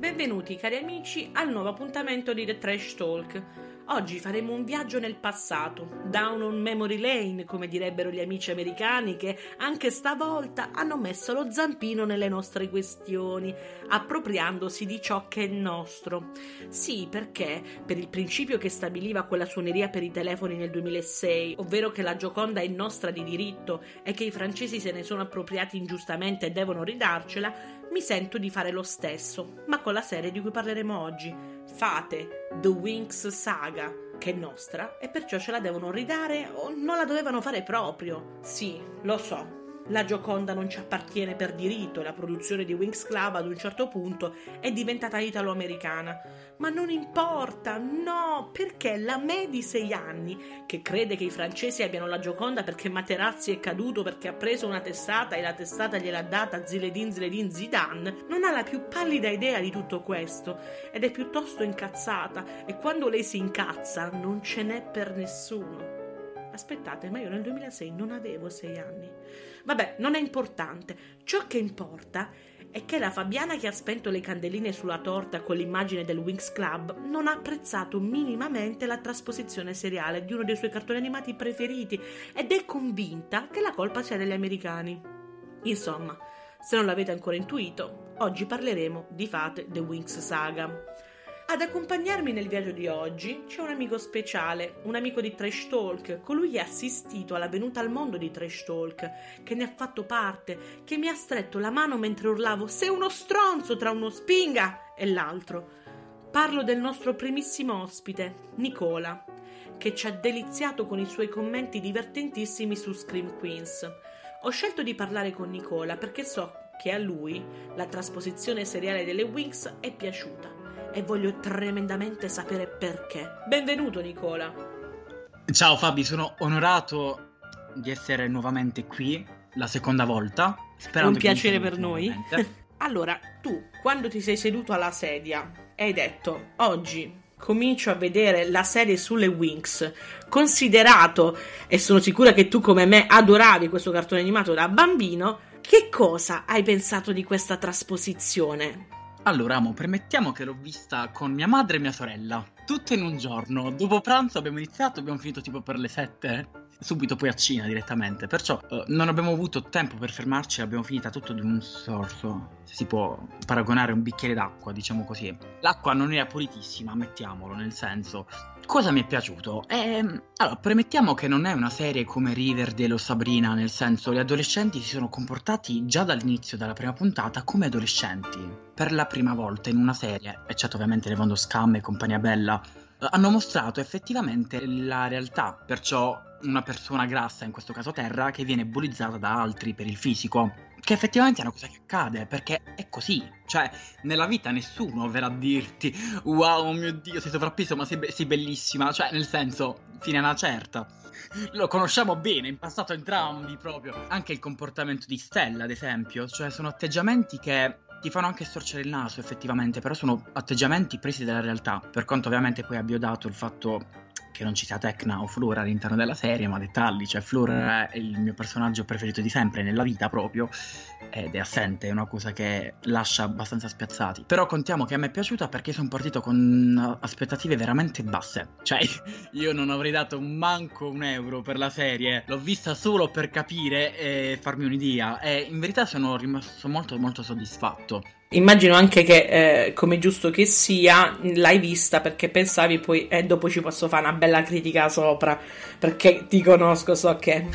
Benvenuti cari amici al nuovo appuntamento di The Trash Talk. Oggi faremo un viaggio nel passato, down on memory lane, come direbbero gli amici americani che anche stavolta hanno messo lo zampino nelle nostre questioni, appropriandosi di ciò che è nostro. Sì, perché per il principio che stabiliva quella suoneria per i telefoni nel 2006, ovvero che la Gioconda è nostra di diritto e che i francesi se ne sono appropriati ingiustamente e devono ridarcela, mi sento di fare lo stesso, ma con la serie di cui parleremo oggi. Fate The Winx Saga, che è nostra, e perciò ce la devono ridare o non la dovevano fare proprio. Sì, lo so, la Gioconda non ci appartiene per diritto e la produzione di Winx Club ad un certo punto è diventata italo-americana. Ma non importa, no, perché la me di sei anni, che crede che i francesi abbiano la Gioconda perché Materazzi è caduto perché ha preso una testata e la testata gliel'ha data Ziledin Ziledin Zidane, non ha la più pallida idea di tutto questo ed è piuttosto incazzata e quando lei si incazza non ce n'è per nessuno. Aspettate, ma io nel 2006 non avevo sei anni. Vabbè, non è importante. Ciò che importa è che la Fabiana che ha spento le candeline sulla torta con l'immagine del Wings Club non ha apprezzato minimamente la trasposizione seriale di uno dei suoi cartoni animati preferiti ed è convinta che la colpa sia degli americani. Insomma, se non l'avete ancora intuito, oggi parleremo di Fate The Wings Saga. Ad accompagnarmi nel viaggio di oggi c'è un amico speciale, un amico di Trash Talk, colui che ha assistito alla venuta al mondo di Trash Talk, che ne ha fatto parte, che mi ha stretto la mano mentre urlavo sei uno stronzo tra uno spinga e l'altro. Parlo del nostro primissimo ospite, Nicola, che ci ha deliziato con i suoi commenti divertentissimi su Scream Queens. Ho scelto di parlare con Nicola perché so che a lui la trasposizione seriale delle Wings è piaciuta e voglio tremendamente sapere perché. Benvenuto Nicola. Ciao Fabi, sono onorato di essere nuovamente qui la seconda volta. È un piacere per noi. allora, tu quando ti sei seduto alla sedia hai detto oggi comincio a vedere la serie sulle Winx, considerato, e sono sicura che tu come me adoravi questo cartone animato da bambino, che cosa hai pensato di questa trasposizione? Allora, amo, permettiamo che l'ho vista con mia madre e mia sorella. Tutte in un giorno. Dopo pranzo abbiamo iniziato, abbiamo finito tipo per le sette. Subito poi a Cina direttamente. Perciò uh, non abbiamo avuto tempo per fermarci, abbiamo finita tutto di un sorso. Se si può paragonare un bicchiere d'acqua, diciamo così. L'acqua non era pulitissima, mettiamolo, nel senso. Cosa mi è piaciuto? Ehm, allora, premettiamo che non è una serie come Riverdale o Sabrina, nel senso, gli adolescenti si sono comportati già dall'inizio della prima puntata come adolescenti. Per la prima volta in una serie, eccetto ovviamente Levondo Scam e compagnia bella, hanno mostrato effettivamente la realtà, perciò una persona grassa, in questo caso Terra, che viene bullizzata da altri per il fisico. Che effettivamente è una cosa che accade, perché è così. Cioè, nella vita nessuno verrà a dirti wow, mio Dio, sei sovrappeso, ma sei, be- sei bellissima. Cioè, nel senso, fino a una certa. Lo conosciamo bene, in passato entrambi proprio. Anche il comportamento di Stella, ad esempio. Cioè, sono atteggiamenti che ti fanno anche storcere il naso effettivamente, però sono atteggiamenti presi dalla realtà, per quanto ovviamente poi abbia dato il fatto che non ci sia Tecna o Flora all'interno della serie, ma dettagli, cioè Flora è il mio personaggio preferito di sempre nella vita proprio ed è assente, è una cosa che lascia abbastanza spiazzati. Però contiamo che a me è piaciuta perché sono partito con aspettative veramente basse. Cioè, io non avrei dato manco un euro per la serie, l'ho vista solo per capire e farmi un'idea e in verità sono rimasto molto molto soddisfatto. Immagino anche che, eh, come giusto che sia, l'hai vista perché pensavi poi, e eh, dopo ci posso fare una bella critica sopra, perché ti conosco, so che...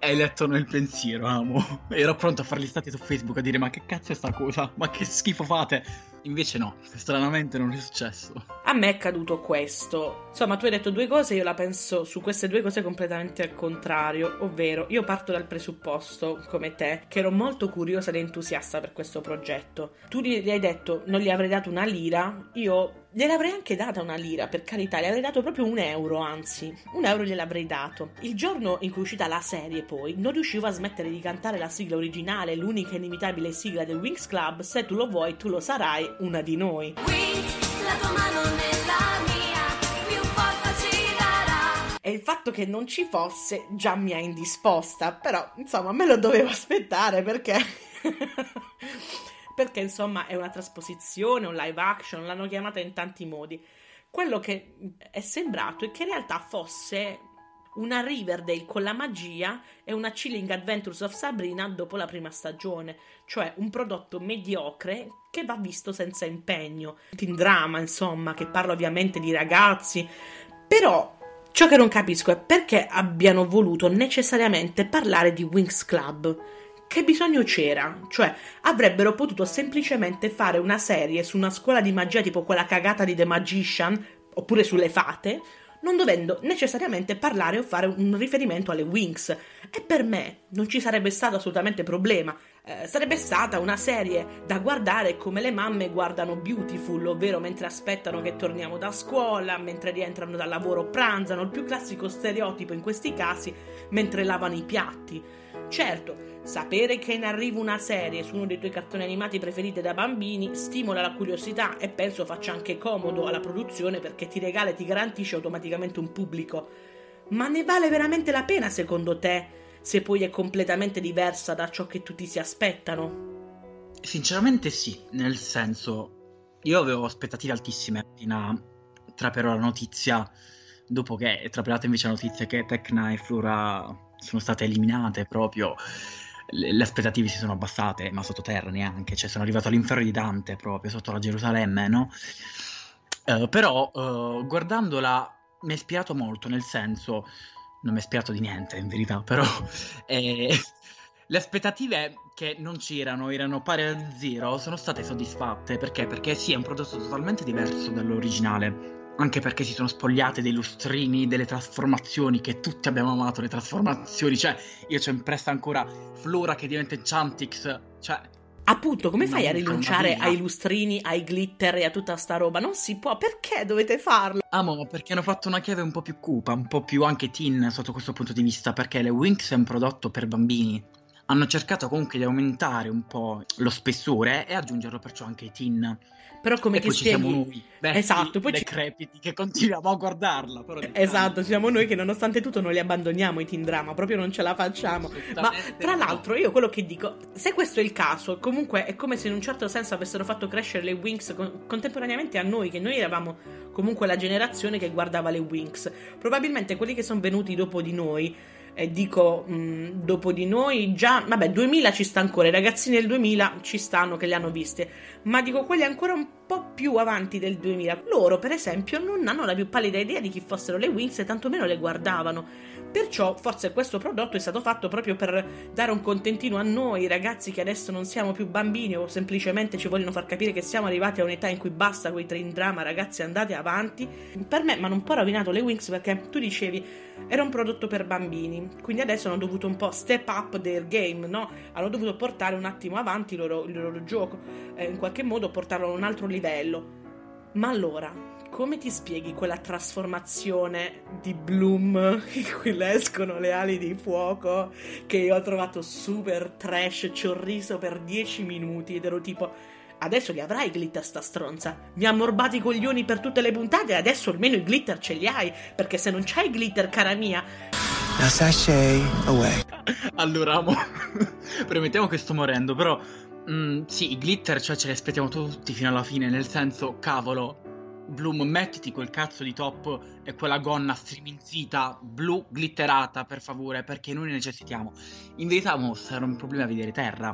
Hai letto nel pensiero, amo. Ero pronto a fargli stati su Facebook a dire ma che cazzo è sta cosa? Ma che schifo fate? Invece no, stranamente non è successo. A me è caduto questo. Insomma, tu hai detto due cose, io la penso su queste due cose completamente al contrario, ovvero io parto dal presupposto, come te, che ero molto curiosa ed entusiasta per questo progetto. Tu gli hai detto non gli avrei dato una lira, io gliel'avrei anche data una lira, per carità, gli avrei dato proprio un euro, anzi, un euro gliel'avrei dato. Il giorno in cui è uscita la serie, poi, non riuscivo a smettere di cantare la sigla originale, l'unica inimitabile sigla del Wings Club, se tu lo vuoi, tu lo sarai, una di noi. Wings, la tua mano nella mia, più forza ci darà. E il fatto che non ci fosse già mi ha indisposta, però insomma me lo dovevo aspettare perché... perché insomma è una trasposizione, un live action, l'hanno chiamata in tanti modi. Quello che è sembrato è che in realtà fosse una Riverdale con la magia e una Chilling Adventures of Sabrina dopo la prima stagione, cioè un prodotto mediocre che va visto senza impegno. In drama, insomma, che parla ovviamente di ragazzi, però ciò che non capisco è perché abbiano voluto necessariamente parlare di Wings Club. Che bisogno c'era? Cioè, avrebbero potuto semplicemente fare una serie su una scuola di magia tipo quella cagata di The Magician, oppure sulle fate, non dovendo necessariamente parlare o fare un riferimento alle Wings. E per me non ci sarebbe stato assolutamente problema. Eh, sarebbe stata una serie da guardare come le mamme guardano Beautiful, ovvero mentre aspettano che torniamo da scuola, mentre rientrano dal lavoro pranzano, il più classico stereotipo in questi casi, mentre lavano i piatti. Certo, Sapere che in arrivo una serie su uno dei tuoi cartoni animati preferiti da bambini stimola la curiosità e penso faccia anche comodo alla produzione perché ti regala e ti garantisce automaticamente un pubblico. Ma ne vale veramente la pena secondo te se poi è completamente diversa da ciò che tutti si aspettano? Sinceramente sì, nel senso io avevo aspettative altissime appena traperò la notizia dopo che è trapelata invece la notizia che Tecna e Flora sono state eliminate proprio le, aspettative si sono abbassate, ma sottoterra neanche, cioè sono arrivato all'inferno di Dante proprio, sotto la Gerusalemme, no? Uh, però uh, guardandola mi ha ispirato molto, nel senso, non mi ha ispirato di niente in verità, però eh, le aspettative che non c'erano, erano pari a zero, sono state soddisfatte, perché? Perché sì, è un prodotto totalmente diverso dall'originale anche perché si sono spogliate dei lustrini, delle trasformazioni che tutti abbiamo amato, le trasformazioni, cioè io c'ho impressa ancora Flora che diventa Enchantix, cioè... Appunto, come fai a rinunciare ai lustrini, ai glitter e a tutta sta roba? Non si può, perché dovete farlo? Amo, perché hanno fatto una chiave un po' più cupa, un po' più anche teen sotto questo punto di vista, perché le Winx è un prodotto per bambini. Hanno cercato comunque di aumentare un po' lo spessore e aggiungerlo perciò anche ai teen. Però come e ti spieghi? siamo noi, vecchi, esatto, poi decrepiti, ci... che continuiamo a guardarla. Però esatto, siamo noi che nonostante tutto non li abbandoniamo i teen drama, proprio non ce la facciamo. Ma tra l'altro io quello che dico, se questo è il caso, comunque è come se in un certo senso avessero fatto crescere le Winx con- contemporaneamente a noi, che noi eravamo comunque la generazione che guardava le Winx. Probabilmente quelli che sono venuti dopo di noi e dico mh, mm, dopo di noi già, vabbè 2000 ci sta ancora, i ragazzini del 2000 ci stanno che le hanno viste, ma dico quelli ancora un po' più avanti del 2000, loro per esempio non hanno la più pallida idea di chi fossero le Wings e tantomeno le guardavano. Perciò forse questo prodotto è stato fatto proprio per dare un contentino a noi ragazzi che adesso non siamo più bambini o semplicemente ci vogliono far capire che siamo arrivati a un'età in cui basta quei train drama, ragazzi andate avanti. Per me mi hanno un po' rovinato le Wings perché tu dicevi era un prodotto per bambini, quindi adesso hanno dovuto un po' step up their game, no? Hanno dovuto portare un attimo avanti il loro, il loro gioco, eh, in qualche modo portarlo a un altro livello. Ma allora, come ti spieghi quella trasformazione di Bloom in cui le escono le ali di fuoco che io ho trovato super trash, ci ho riso per 10 minuti ed ero tipo adesso li avrai i glitter sta stronza. Mi ha morbato i coglioni per tutte le puntate e adesso almeno i glitter ce li hai. Perché se non c'hai i glitter, cara mia. Now sashay away. Allora, amo. Premettiamo che sto morendo, però. Mm, sì, i glitter, cioè ce li aspettiamo tutti fino alla fine. Nel senso, cavolo. Bloom, mettiti quel cazzo di top e quella gonna striminzita, blu, glitterata, per favore, perché noi ne necessitiamo. In verità, mo, sarà un problema vedere terra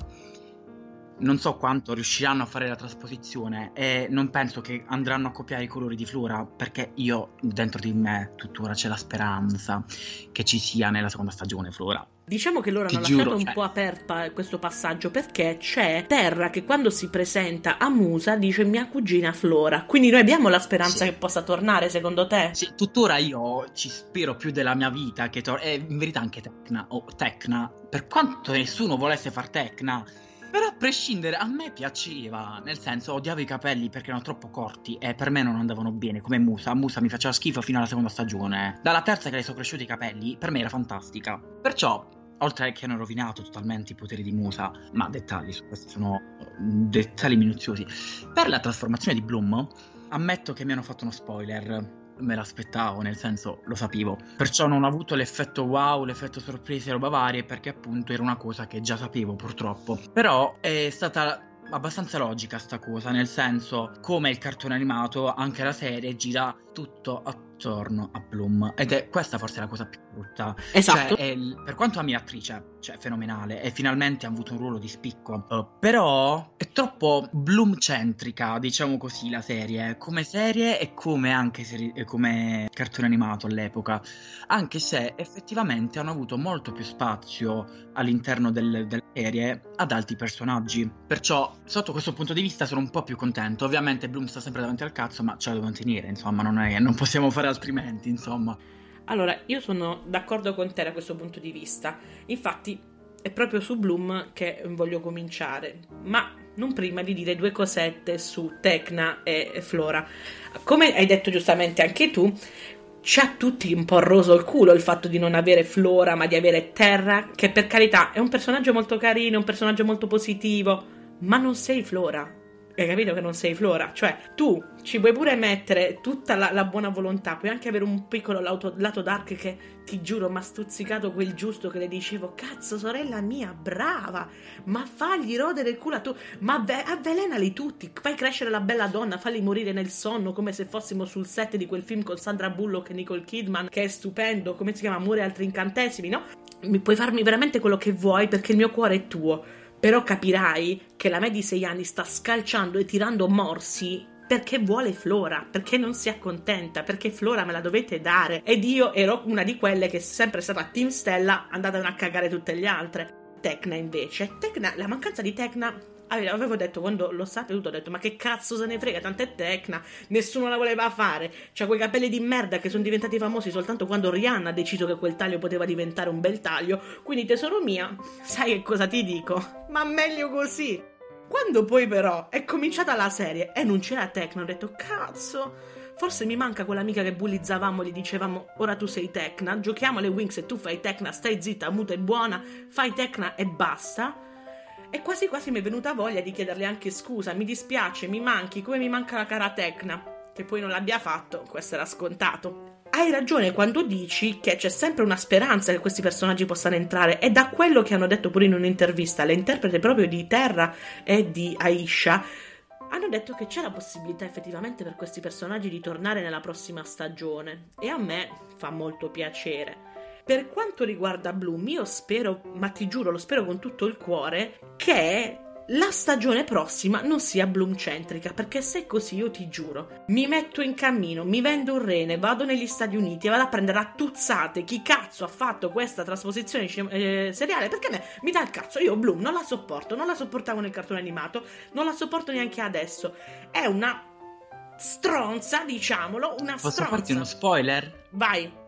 non so quanto riusciranno a fare la trasposizione e non penso che andranno a copiare i colori di Flora perché io dentro di me tuttora c'è la speranza che ci sia nella seconda stagione Flora. Diciamo che loro hanno giuro, lasciato un cioè- po' aperta questo passaggio perché c'è Terra che quando si presenta a Musa dice mia cugina Flora. Quindi noi abbiamo la speranza Sì. che possa tornare, secondo te? Sì, tuttora io ci spero più della mia vita che tor- e in verità anche Tecna o Tecna, per quanto nessuno volesse far Tecna. Però a prescindere, a me piaceva, nel senso odiavo i capelli perché erano troppo corti e per me non andavano bene, come Musa. Musa mi faceva schifo fino alla seconda stagione. Dalla terza che le sono cresciuti i capelli, per me era fantastica. Perciò, oltre che hanno rovinato totalmente i poteri di Musa, ma dettagli questi sono eh, dettagli minuziosi. Per la trasformazione di Bloom, ammetto che mi hanno fatto uno spoiler. Me l'aspettavo, nel senso lo sapevo. Perciò non ho avuto l'effetto wow, l'effetto sorpresa e roba varie, perché appunto era una cosa che già sapevo purtroppo. Però è stata abbastanza logica sta cosa, nel senso, come il cartone animato, anche la serie gira tutto attorno a Bloom. Ed è questa forse la cosa più brutta. Esatto. Cioè, il- per quanto ami l'attrice, cioè fenomenale, e finalmente ha avuto un ruolo di spicco. Uh, però è troppo Bloom-centrica, diciamo così, la serie. Come serie e come anche seri- come cartone animato all'epoca. Anche se effettivamente hanno avuto molto più spazio all'interno del- della serie ad altri personaggi. Perciò, sotto questo punto di vista, sono un po' più contento. Ovviamente Bloom sta sempre davanti al cazzo, ma ce la devo mantenere, insomma, non, è, non possiamo fare altrimenti, insomma. Allora, io sono d'accordo con te da questo punto di vista. Infatti, è proprio su Bloom che voglio cominciare. Ma non prima di dire due cosette su Tecna e Flora. Come hai detto giustamente anche tu, c'ha tutti un po' roso il culo il fatto di non avere Flora, ma di avere Terra, che per carità è un personaggio molto carino, un personaggio molto positivo, ma non sei Flora. Hai capito che non sei Flora? Cioè, tu ci puoi pure mettere tutta la, la buona volontà, puoi anche avere un piccolo lato, lato dark che ti giuro mi ha stuzzicato quel giusto che le dicevo, cazzo sorella mia, brava, ma fagli rodere il culo a tu, ma avve- avvelenali tutti, fai crescere la bella donna, falli morire nel sonno come se fossimo sul set di quel film con Sandra Bullock e Nicole Kidman, che è stupendo, come si chiama, Amore e altri incantesimi, no? Mi puoi farmi veramente quello che vuoi perché il mio cuore è tuo. Però capirai che la me di 6 anni sta scalciando e tirando morsi perché vuole Flora, perché non si accontenta, perché Flora me la dovete dare. Ed io ero una di quelle che è sempre stata Team Stella, andatene a cagare tutte le altre. Tecna invece, Tecna, la mancanza di Tecna avevo detto quando l'ho saputo, ho detto ma che cazzo se ne frega, tanto è Tecna, nessuno la voleva fare, c'ha quei capelli di merda che sono diventati famosi soltanto quando Rihanna ha deciso che quel taglio poteva diventare un bel taglio, quindi tesoro mia, sai che cosa ti dico? Ma meglio così! Quando poi però è cominciata la serie e non c'era Tecna, ho detto cazzo, forse mi manca quell'amica che bullizzavamo, gli dicevamo ora tu sei Tecna, giochiamo alle Wings e tu fai Tecna, stai zitta, muta e buona, fai Tecna e basta. E quasi quasi mi è venuta voglia di chiederle anche scusa, mi dispiace, mi manchi, come mi manca la cara Tecna. Che poi non l'abbia fatto, questo era scontato. Hai ragione quando dici che c'è sempre una speranza che questi personaggi possano entrare e da quello che hanno detto pure in un'intervista le interprete proprio di Terra e di Aisha hanno detto che c'è la possibilità effettivamente per questi personaggi di tornare nella prossima stagione e a me fa molto piacere. Per quanto riguarda Bloom, io spero, ma ti giuro, lo spero con tutto il cuore, che la stagione prossima non sia Bloom-centrica, perché se è così io ti giuro, mi metto in cammino, mi vendo un rene, vado negli Stati Uniti e vado a prendere a tuzzate chi cazzo ha fatto questa trasposizione eh, seriale, perché a me mi dà il cazzo, io Bloom non la sopporto, non la sopportavo nel cartone animato, non la sopporto neanche adesso, è una stronza, diciamolo, una Posso stronza. farti uno spoiler? Vai.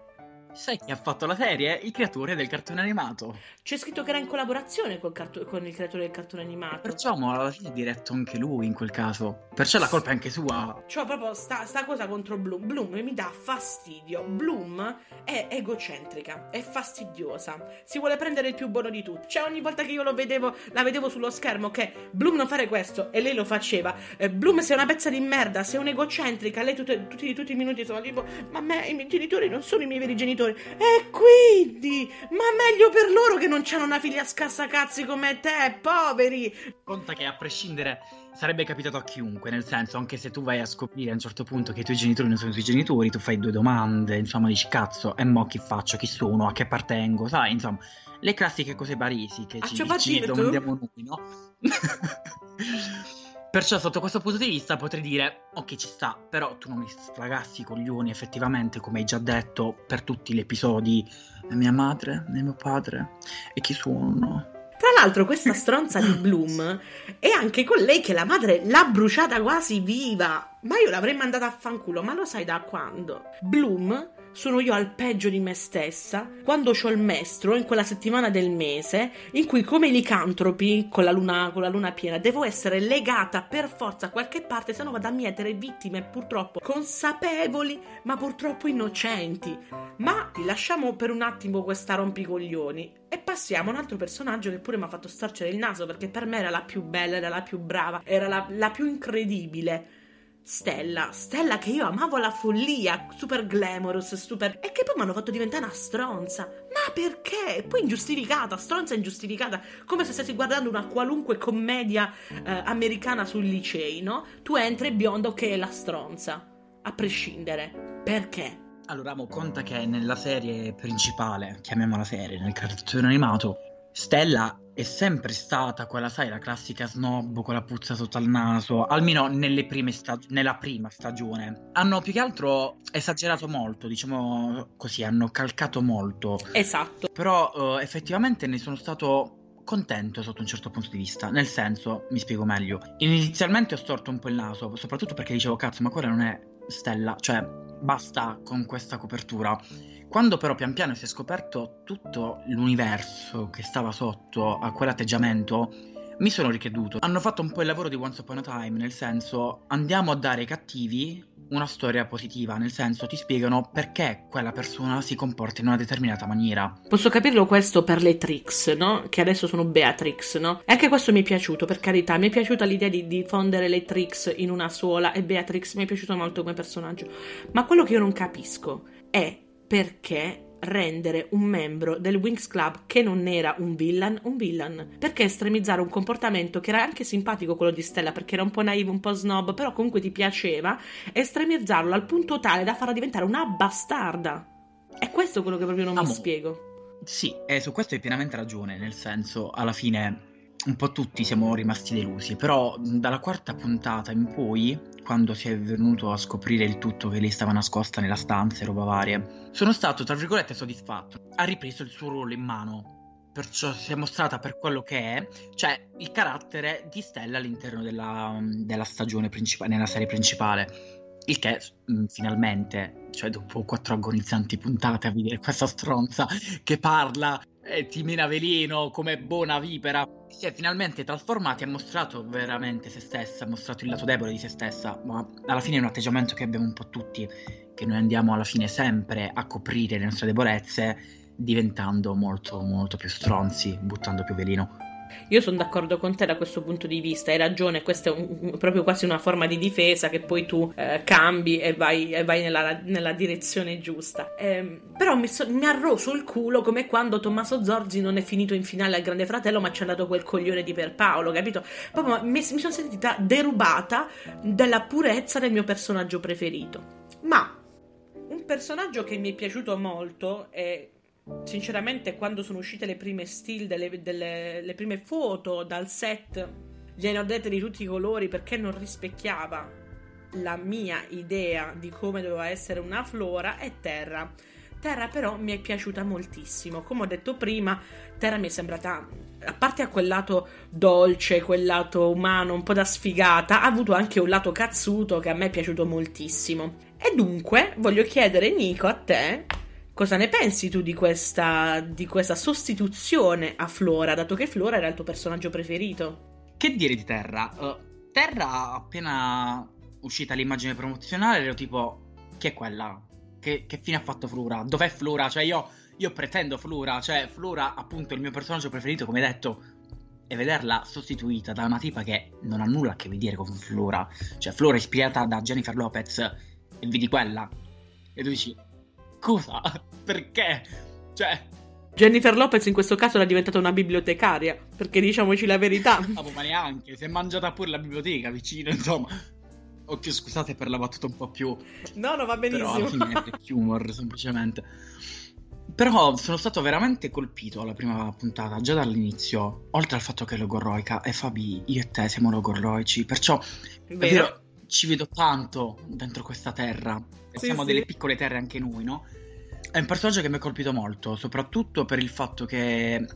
Sai chi ha fatto la serie? Il creatore del cartone animato. C'è scritto che era in collaborazione col carto- con il creatore del cartone animato. Perciò mo, alla fine è diretto anche lui in quel caso. Perciò la colpa è anche sua. Cioè, proprio sta, sta cosa contro Bloom. Bloom mi dà fastidio. Bloom è egocentrica, è fastidiosa. Si vuole prendere il più buono di tutti. Cioè, ogni volta che io lo vedevo, la vedevo sullo schermo che Bloom non fare questo e lei lo faceva. Eh, Bloom sei una pezza di merda, sei un'egocentrica. Lei tutte- tutti, tutti i minuti sono tipo: Ma me i miei genitori non sono i miei veri genitori. Genitori. E quindi, ma meglio per loro che non c'hanno una figlia scassacazzi come te, poveri. Conta che a prescindere sarebbe capitato a chiunque, nel senso, anche se tu vai a scoprire a un certo punto che i tuoi genitori non sono i tuoi genitori, tu fai due domande, insomma, dici cazzo, e mo chi faccio, chi sono, a che appartengo, sai, insomma, le classiche cose baresi che ci, ci domandiamo noi, no? Perciò sotto questo punto di vista potrei dire, ok ci sta, però tu non mi sfragassi i coglioni effettivamente, come hai già detto, per tutti gli episodi, mia madre, mio padre, e chi sono? Tra l'altro questa stronza di Bloom è anche con lei che la madre l'ha bruciata quasi viva. Ma io l'avrei mandata a fanculo, ma lo sai da quando? Bloom sono io al peggio di me stessa quando ho il mestro in quella settimana del mese in cui come i licantropi con la luna, con la luna piena devo essere legata per forza a qualche parte se no vado a mietere vittime purtroppo consapevoli ma purtroppo innocenti. Ma lasciamo per un attimo questa rompicoglioni e passiamo a un altro personaggio che pure mi ha fatto storcere il naso perché per me era la più bella, era la più brava, era la, la più incredibile Stella, Stella che io amavo la follia, super glamorous, super... e che poi mi hanno fatto diventare una stronza. Ma perché? Poi ingiustificata, stronza ingiustificata, come se stessi guardando una qualunque commedia eh, americana sul licei, no? Tu entri biondo che è la stronza, a prescindere. Perché? Allora, mo conta che nella serie principale, chiamiamola serie, nel cartone animato, Stella è sempre stata quella, sai, la classica snob con la puzza sotto al naso, almeno stag- nella prima stagione. Hanno più che altro esagerato molto, diciamo così, hanno calcato molto. Esatto. Però uh, effettivamente ne sono stato contento sotto un certo punto di vista, nel senso, mi spiego meglio. Inizialmente ho storto un po' il naso, soprattutto perché dicevo, cazzo, ma quella non è Stella, cioè basta con questa copertura. Quando però pian piano si è scoperto tutto l'universo che stava sotto a quell'atteggiamento, mi sono ricreduto. Hanno fatto un po' il lavoro di Once Upon a Time, nel senso andiamo a dare ai cattivi una storia positiva, nel senso ti spiegano perché quella persona si comporta in una determinata maniera. Posso capirlo questo per le Trix, no? Che adesso sono Beatrix, no? E anche questo mi è piaciuto, per carità, mi è piaciuta l'idea di diffondere le Trix in una sola e Beatrix mi è piaciuto molto come personaggio. Ma quello che io non capisco è perché rendere un membro del Wings Club che non era un villain un villain. Perché estremizzare un comportamento che era anche simpatico quello di Stella perché era un po' naive un po' snob però comunque ti piaceva estremizzarlo al punto tale da farla diventare una bastarda. È questo quello che proprio non Amo. mi spiego. Sì e su questo hai pienamente ragione nel senso alla fine un po' tutti siamo rimasti delusi, però dalla quarta puntata in poi, quando si è venuto a scoprire il tutto che lei stava nascosta nella stanza e roba varie, sono stato, tra virgolette, soddisfatto. Ha ripreso il suo ruolo in mano, perciò si è mostrata per quello che è, cioè il carattere di Stella all'interno della, della stagione principale, nella serie principale. Il che mm, finalmente, cioè dopo quattro agonizzanti puntate a vedere questa stronza che parla e ti mina veleno come buona vipera si è finalmente trasformata e ha mostrato veramente se stessa, ha mostrato il lato debole di se stessa, ma alla fine è un atteggiamento che abbiamo un po' tutti, che noi andiamo alla fine sempre a coprire le nostre debolezze diventando molto molto più stronzi, buttando più veleno. Io sono d'accordo con te da questo punto di vista, hai ragione, questa è un, proprio quasi una forma di difesa che poi tu eh, cambi e vai, e vai nella, nella, direzione giusta. Eh, però mi, so, mi arroso il culo come quando Tommaso Zorzi non è finito in finale al Grande Fratello ma ci ha dato quel coglione di Pierpaolo, capito? Proprio mi, mi sono sentita derubata della purezza del mio personaggio preferito. Ma un personaggio che mi è piaciuto molto è sinceramente quando sono uscite le prime still delle, delle le prime foto dal set gliene ho dette di tutti i colori perché non rispecchiava la mia idea di come doveva essere una flora e terra Terra però mi è piaciuta moltissimo. Come ho detto prima, Terra mi è sembrata, a parte a quel lato dolce, quel lato umano, un po' da sfigata, ha avuto anche un lato cazzuto che a me è piaciuto moltissimo. E dunque voglio chiedere, Nico, a te Cosa ne pensi tu di questa, di questa sostituzione a Flora, dato che Flora era il tuo personaggio preferito? Che dire di Terra? Uh, Terra, appena uscita l'immagine promozionale, ero tipo, chi è quella? Che, che fine ha fatto Flora? Dov'è Flora? Cioè io, io pretendo Flora, cioè Flora appunto è il mio personaggio preferito, come detto, e vederla sostituita da una tipa che non ha nulla a che vedere con Flora, cioè Flora ispirata da Jennifer Lopez e vedi quella, e tu dici, Scusa. perché? Cioè... Jennifer Lopez in questo caso era diventata una bibliotecaria, perché diciamoci la verità. Ah, ma neanche, si è mangiata pure la biblioteca vicino, insomma. Occhio, scusate per la battuta un po' più... No, no, va benissimo. Però alla fine è humor, semplicemente. Però sono stato veramente colpito alla prima puntata, già dall'inizio. Oltre al fatto che è logorroica, e Fabi, io e te siamo logorroici, perciò... Vero? Vero, ci vedo tanto dentro questa terra. Sì, siamo sì. delle piccole terre anche noi, no? È un personaggio che mi ha colpito molto, soprattutto per il fatto che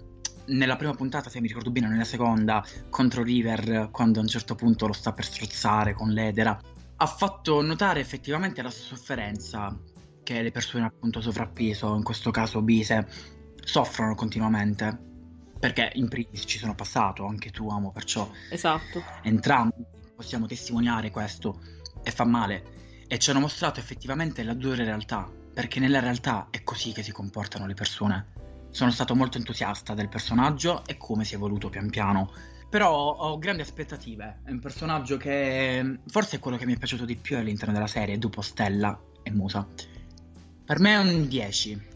nella prima puntata, se mi ricordo bene, nella seconda, contro River, quando a un certo punto lo sta per strozzare con l'edera, ha fatto notare effettivamente la sofferenza che le persone appunto sovrappeso, in questo caso obese, soffrono continuamente. Perché in primis ci sono passato, anche tu amo, perciò esatto. entrambi possiamo testimoniare questo e fa male. E ci hanno mostrato effettivamente la dura realtà perché nella realtà è così che si comportano le persone. Sono stato molto entusiasta del personaggio e come si è evoluto pian piano. Però ho grandi aspettative. È un personaggio che forse è quello che mi è piaciuto di più all'interno della serie, dopo Stella e Musa. Per me è un 10.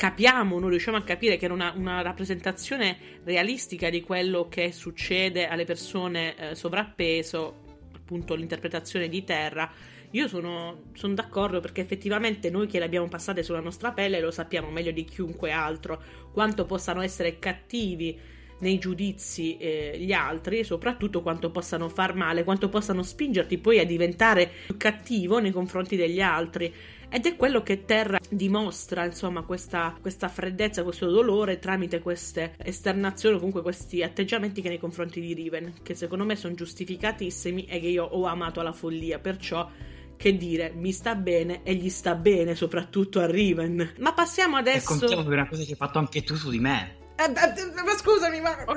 Capiamo, non riusciamo a capire che era una, una rappresentazione realistica di quello che succede alle persone eh, sovrappeso, appunto l'interpretazione di Terra io sono, sono, d'accordo perché effettivamente noi che le abbiamo passate sulla nostra pelle lo sappiamo meglio di chiunque altro quanto possano essere cattivi nei giudizi eh, gli altri e soprattutto quanto possano far male, quanto possano spingerti poi a diventare più cattivo nei confronti degli altri. Ed è quello che Terra dimostra, insomma, questa, questa freddezza, questo dolore tramite queste esternazioni o comunque questi atteggiamenti che nei confronti di Riven, che secondo me sono giustificatissimi e che io ho amato alla follia. Perciò che dire, mi sta bene e gli sta bene soprattutto a Riven. Ma passiamo adesso... E contiamo per una cosa che hai fatto anche tu su di me. Eh, eh, ma scusami, ma...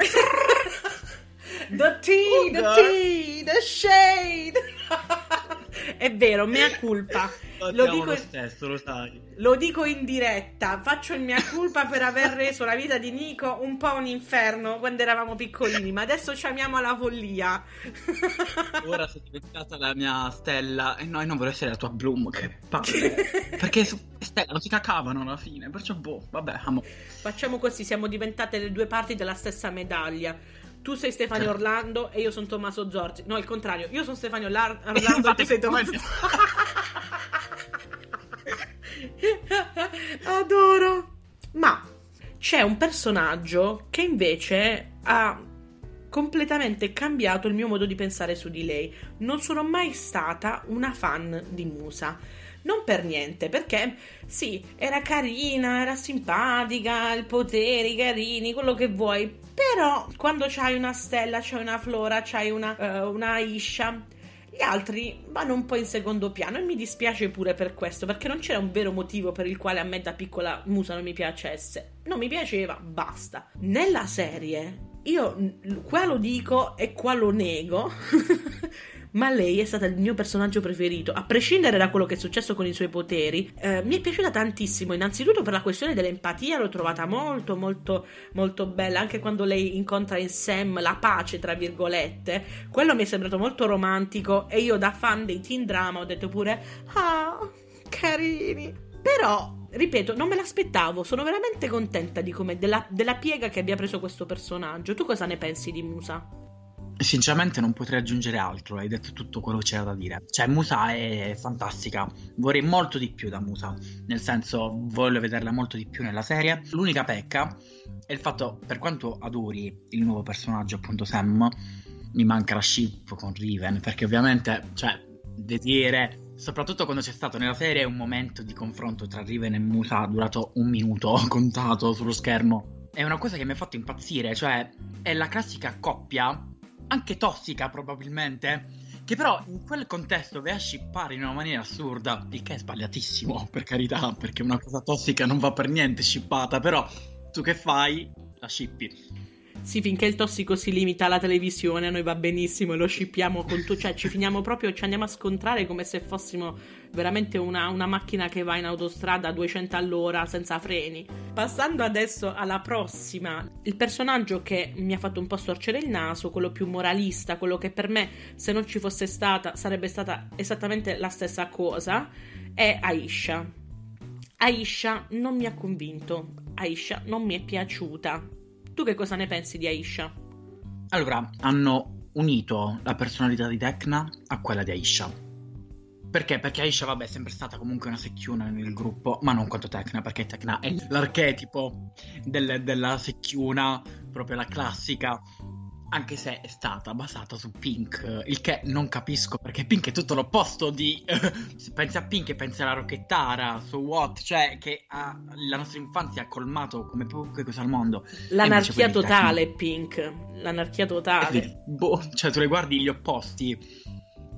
the tea, the tea, the shade. È vero, mea culpa. Lo dico, lo stesso, lo. Lo dico in diretta. Faccio il mia colpa per aver reso la vita di Nico un po' un inferno quando eravamo piccolini, ma adesso ci amiamo alla follia. Ora sei diventata la mia stella e noi non voglio essere la tua Bloom, che palle. Perché su stella non si cacavano alla fine, perciò boh, vabbè, amo. Facciamo così, siamo diventate le due parti della stessa medaglia tu sei Stefano Orlando e io sono Tommaso Zorzi. No, il contrario, io sono Stefano Orlando e tu sei Tommaso Adoro. Ma c'è un personaggio che invece ha completamente cambiato il mio modo di pensare su di lei. Non sono mai stata una fan di Musa. Non per niente, perché sì, era carina, era simpatica, il potere, i carini, quello che vuoi. Però quando c'hai una stella, c'hai una flora, c'hai una, uh, una Isha, gli altri vanno un po' in secondo piano e mi dispiace pure per questo, perché non c'era un vero motivo per il quale a me da piccola Musa non mi piacesse. Non mi piaceva, basta. Nella serie, io qua lo dico e qua lo nego. ma lei è stata il mio personaggio preferito, a prescindere da quello che è successo con i suoi poteri. Eh, mi è piaciuta tantissimo, innanzitutto per la questione dell'empatia, l'ho trovata molto, molto, molto bella, anche quando lei incontra in Sam la pace, tra virgolette. Quello mi è sembrato molto romantico e io da fan dei teen drama ho detto pure, ah, carini. Però ripeto, non me l'aspettavo. Sono veramente contenta di della, della, piega che abbia preso questo personaggio. Tu cosa ne pensi di Musa? Sinceramente non potrei aggiungere altro, hai detto tutto quello che c'era da dire. Cioè, Musa è fantastica, vorrei molto di più da Musa, nel senso voglio vederla molto di più nella serie. L'unica pecca è il fatto, per quanto adori il nuovo personaggio, appunto Sam, mi manca la ship con Riven, perché ovviamente, cioè, vedere soprattutto quando c'è stato nella serie un momento di confronto tra Riven e Musa durato un minuto contato sullo schermo. È una cosa che mi ha fatto impazzire, cioè è la classica coppia anche tossica probabilmente, che però in quel contesto ve a shippare in una maniera assurda, il che è sbagliatissimo per carità, perché una cosa tossica non va per niente shippata, però tu che fai? La shippi. Sì, finché il tossico si limita alla televisione, a noi va benissimo e lo scippiamo con tu, cioè ci finiamo proprio, ci andiamo a scontrare come se fossimo veramente una, una, macchina che va in autostrada a 200 all'ora senza freni. Passando adesso alla prossima, il personaggio che mi ha fatto un po' storcere il naso, quello più moralista, quello che per me se non ci fosse stata sarebbe stata esattamente la stessa cosa, è Aisha. Aisha non mi ha convinto, Aisha non mi è piaciuta. Tu che cosa ne pensi di Aisha? Allora, hanno unito la personalità di Tecna a quella di Aisha. Perché? Perché Aisha, vabbè, è sempre stata comunque una secchiuna nel gruppo, ma non quanto Tecna, perché Tecna è l'archetipo del, della secchiuna, proprio la classica anche se è stata basata su Pink, il che non capisco perché Pink è tutto l'opposto di... se pensi a Pink e pensi alla Rocchettara, su What, cioè che ha, la nostra infanzia ha colmato come poche cose al mondo. L'anarchia totale, Pink, l'anarchia totale. Eh, boh, cioè tu le guardi gli opposti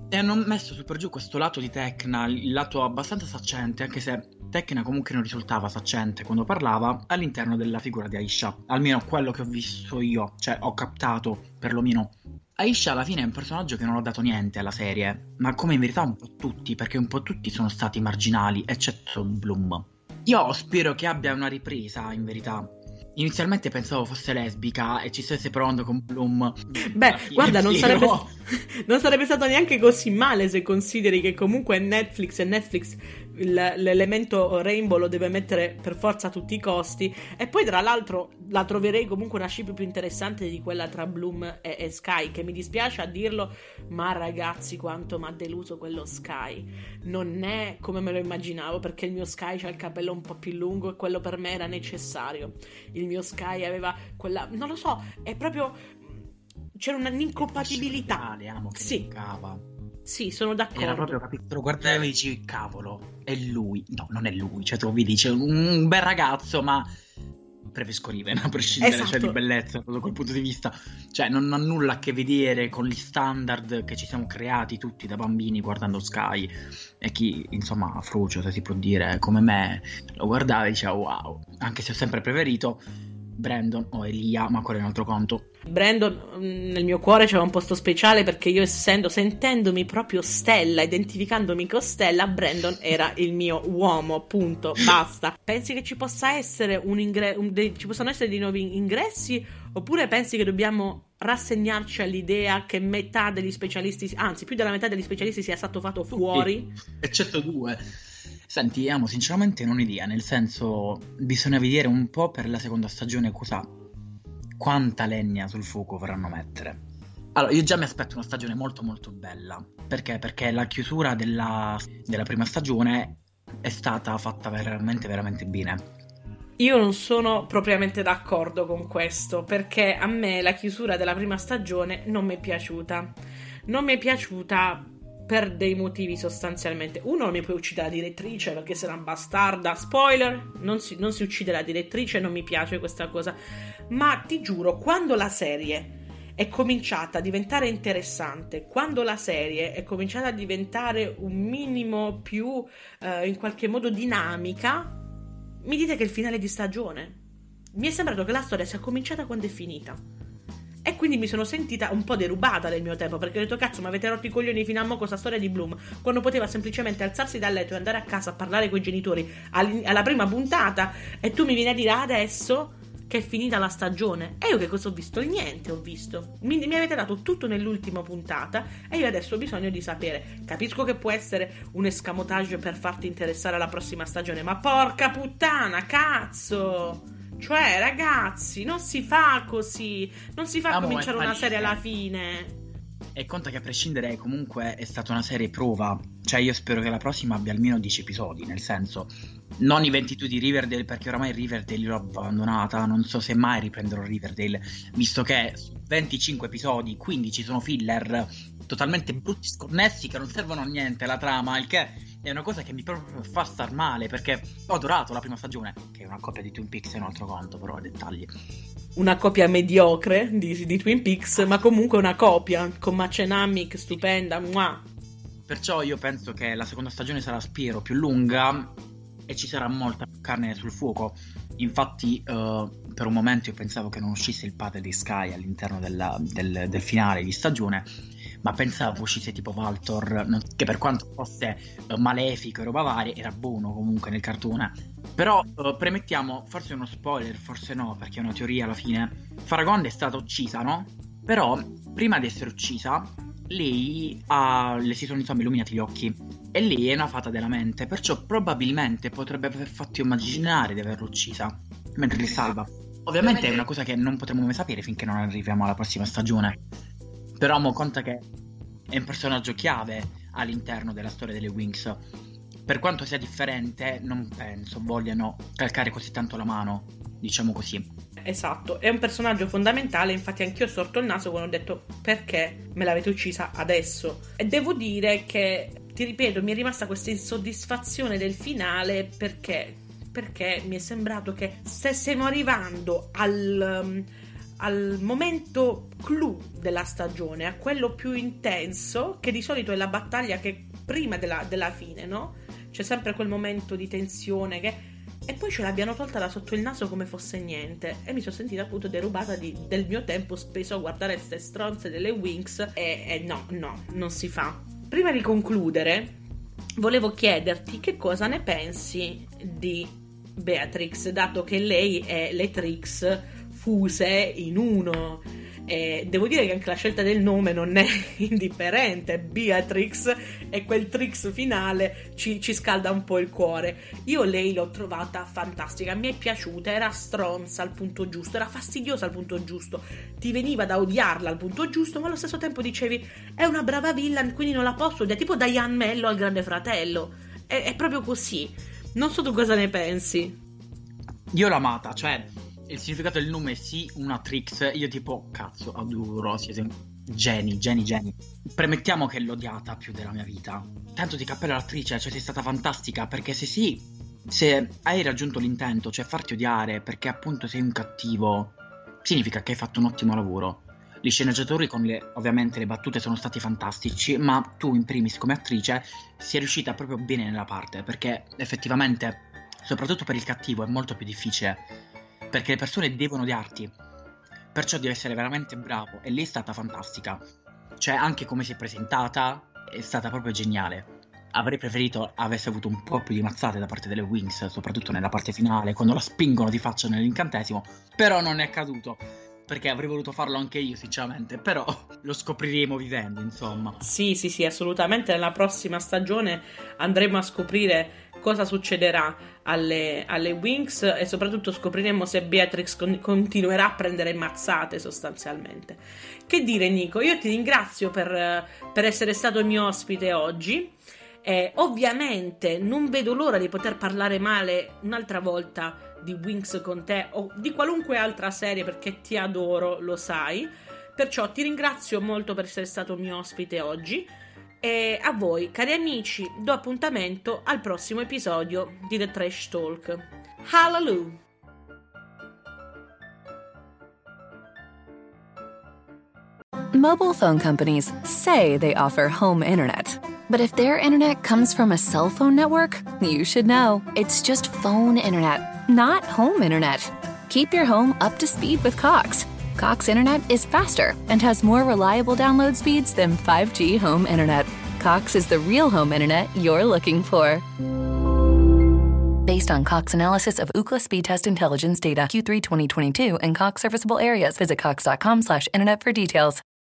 e hanno messo su per giù questo lato di Tecna, il lato abbastanza saccente, anche se Tecna comunque non risultava saccente quando parlava, all'interno della figura di Aisha. Almeno quello che ho visto io, cioè ho captato perlomeno. Aisha alla fine è un personaggio che non ho dato niente alla serie, ma come in verità un po' tutti, perché un po' tutti sono stati marginali, eccetto Bloom. Io spero che abbia una ripresa, in verità, Inizialmente pensavo fosse lesbica e ci stesse provando con Bloom. Beh, guarda, non sarebbe, non sarebbe, stato neanche così male se consideri che comunque è Netflix e Netflix l'elemento rainbow lo deve mettere per forza a tutti i costi. E poi, tra l'altro, la troverei comunque una ship più interessante di quella tra Bloom e, e Sky. Che mi dispiace a dirlo, ma ragazzi, quanto mi ha deluso quello Sky. Non è come me lo immaginavo, perché il mio Sky ha il capello un po' più lungo e quello per me era necessario. Il mio Sky aveva quella. Non lo so, è proprio. C'era un'incompatibilità. Sì. Cava. Sì, sono d'accordo. Era proprio capito. Lo guardavi e dici, cavolo, è lui. No, non è lui. Cioè, tu vedi, dice un bel ragazzo, ma preferisco Riven a prescindere esatto. cioè, di bellezza da quel punto di vista cioè non ha nulla a che vedere con gli standard che ci siamo creati tutti da bambini guardando Sky e chi insomma frucio se si può dire come me lo guardava e diceva wow anche se ho sempre preferito Brandon o Elia, ma quello è un altro conto. Brandon mm, nel mio cuore c'era un posto speciale perché io essendo, sentendomi proprio Stella, identificandomi con Stella, Brandon era il mio uomo, punto, basta. Pensi che ci possa essere un ingresso, ci possano essere dei nuovi ingressi oppure pensi che dobbiamo rassegnarci all'idea che metà degli specialisti, anzi più della metà degli specialisti sia stato fatto fuori? Eccetto due. Senti, amo sinceramente non idea, nel senso bisogna vedere un po' per la seconda stagione cosa, quanta legna sul fuoco vorranno mettere. Allora, io già mi aspetto una stagione molto molto bella, perché? Perché la chiusura della, della prima stagione è stata fatta veramente veramente bene. Io non sono propriamente d'accordo con questo, perché a me la chiusura della prima stagione non mi è piaciuta. Non mi è piaciuta per dei motivi sostanzialmente. Uno, mi puoi uccidere la direttrice perché sarà bastarda. Spoiler, non si, non si uccide la direttrice, non mi piace questa cosa. Ma ti giuro, quando la serie è cominciata a diventare interessante, quando la serie è cominciata a diventare un minimo più eh, in qualche modo dinamica, mi dite che è il finale di stagione. Mi è sembrato che la storia sia cominciata quando è finita. E quindi mi sono sentita un po' derubata del mio tempo perché ho detto cazzo, ma avete rotto i coglioni fino a mo' con questa storia di Bloom quando poteva semplicemente alzarsi dal letto e andare a casa a parlare con i genitori alla prima puntata e tu mi vieni a dire adesso che è finita la stagione. E io che cosa ho visto? Niente ho visto. Mi, mi, avete dato tutto nell'ultima puntata e io adesso ho bisogno di sapere. Capisco che può essere un escamotage per farti interessare alla prossima stagione, ma porca puttana, cazzo! Cioè, ragazzi, non si fa così. Non si fa Amo cominciare una serie alla fine. E conta che a prescindere comunque è stata una serie prova. Cioè io spero che la prossima abbia almeno 10 episodi, nel senso non i 22 di Riverdale perché oramai Riverdale l'ho abbandonata, non so se mai riprenderò Riverdale, visto che su 25 episodi 15 sono filler totalmente brutti, sconnessi che non servono a niente la trama, il che è una cosa che mi proprio fa star male perché ho adorato la prima stagione, che è una coppia di Twin Peaks è un altro conto, però dettagli. Una copia mediocre di, di Twin Peaks, ma comunque una copia con Macenamic stupenda. Mua. Perciò io penso che la seconda stagione sarà spero più lunga e ci sarà molta carne sul fuoco. Infatti, uh, per un momento io pensavo che non uscisse il padre di Sky all'interno della, del, del finale di stagione ma pensavo uscisse tipo Valtor, che per quanto fosse uh, malefico e roba varia, era buono comunque nel cartone. Però uh, premettiamo, forse uno spoiler, forse no, perché è una teoria alla fine. Faragonde è stata uccisa, no? Però, prima di essere uccisa, lei ha, le si sono insomma illuminati gli occhi E lei è una fata della mente, perciò probabilmente potrebbe aver fatto immaginare di averla uccisa mentre li salva. Ovviamente è una cosa che non potremo mai sapere finché non arriviamo alla prossima stagione. Però mo conta che è un personaggio chiave all'interno della storia delle Wings. Per quanto sia differente, non penso vogliano calcare così tanto la mano, diciamo così. Esatto, è un personaggio fondamentale, infatti anch'io ho sorto il naso quando ho detto perché me l'avete uccisa adesso. E devo dire che, ti ripeto, mi è rimasta questa insoddisfazione del finale perché, perché mi è sembrato che stessimo arrivando al... Um, al momento clou della stagione, a quello più intenso, che di solito è la battaglia che prima della, della fine, no? C'è sempre quel momento di tensione che... E poi ce l'abbiano tolta da sotto il naso come fosse niente. E mi sono sentita appunto derubata di, del mio tempo speso a guardare queste stronze delle Winx. E, e no, no, non si fa. Prima di concludere, volevo chiederti che cosa ne pensi di Beatrix, dato che lei è Letrix fuse in uno. E devo dire che anche la scelta del nome non è indifferente. Beatrix e quel trix finale ci, ci, scalda un po' il cuore. Io lei l'ho trovata fantastica, mi è piaciuta, era stronza al punto giusto, era fastidiosa al punto giusto, ti veniva da odiarla al punto giusto, ma allo stesso tempo dicevi è una brava villain, quindi non la posso odiare, tipo Diane Mello al Grande Fratello. È, è proprio così. Non so tu cosa ne pensi. Io l'ho amata, cioè il significato del nome sì, una Trix, io tipo, cazzo, adoro, siete geni, geni, geni. Premettiamo che l'ho odiata più della mia vita. Tanto ti cappello l'attrice, cioè sei stata fantastica, perché se sì, se hai raggiunto l'intento, cioè farti odiare perché appunto sei un cattivo, significa che hai fatto un ottimo lavoro. Gli sceneggiatori con le, ovviamente le battute sono stati fantastici, ma tu in primis come attrice sei riuscita proprio bene nella parte, perché effettivamente, soprattutto per il cattivo, è molto più difficile perché le persone devono odiarti. Perciò devi essere veramente bravo e lei è stata fantastica. Cioè, anche come si è presentata, è stata proprio geniale. Avrei preferito avesse avuto un po' più di mazzate da parte delle Wings, soprattutto nella parte finale, quando la spingono di faccia nell'incantesimo. Però non è accaduto perché avrei voluto farlo anche io, sinceramente. Però lo scopriremo vivendo, insomma. Sì, sì, sì, assolutamente. Nella prossima stagione andremo a scoprire cosa succederà alle, alle Wings e soprattutto scopriremo se Beatrix con- continuerà a prendere mazzate sostanzialmente. Che dire, Nico? Io ti ringrazio per, per essere stato il mio ospite oggi. Eh, ovviamente non vedo l'ora di poter parlare male un'altra volta di Wings con te o di qualunque altra serie perché ti adoro, lo sai. Perciò ti ringrazio molto per essere stato mio ospite oggi. E a voi, cari amici, do appuntamento al prossimo episodio di The Trash Talk. Hallelujah! Mobile phone companies say they offer home internet. But if their internet comes from a cell phone network, you should know. It's just phone internet, not home internet. Keep your home up to speed with Cox. Cox Internet is faster and has more reliable download speeds than 5G home internet. Cox is the real home internet you're looking for. Based on Cox analysis of Ookla speed test intelligence data Q3 2022 and Cox serviceable areas, visit cox.com/internet for details.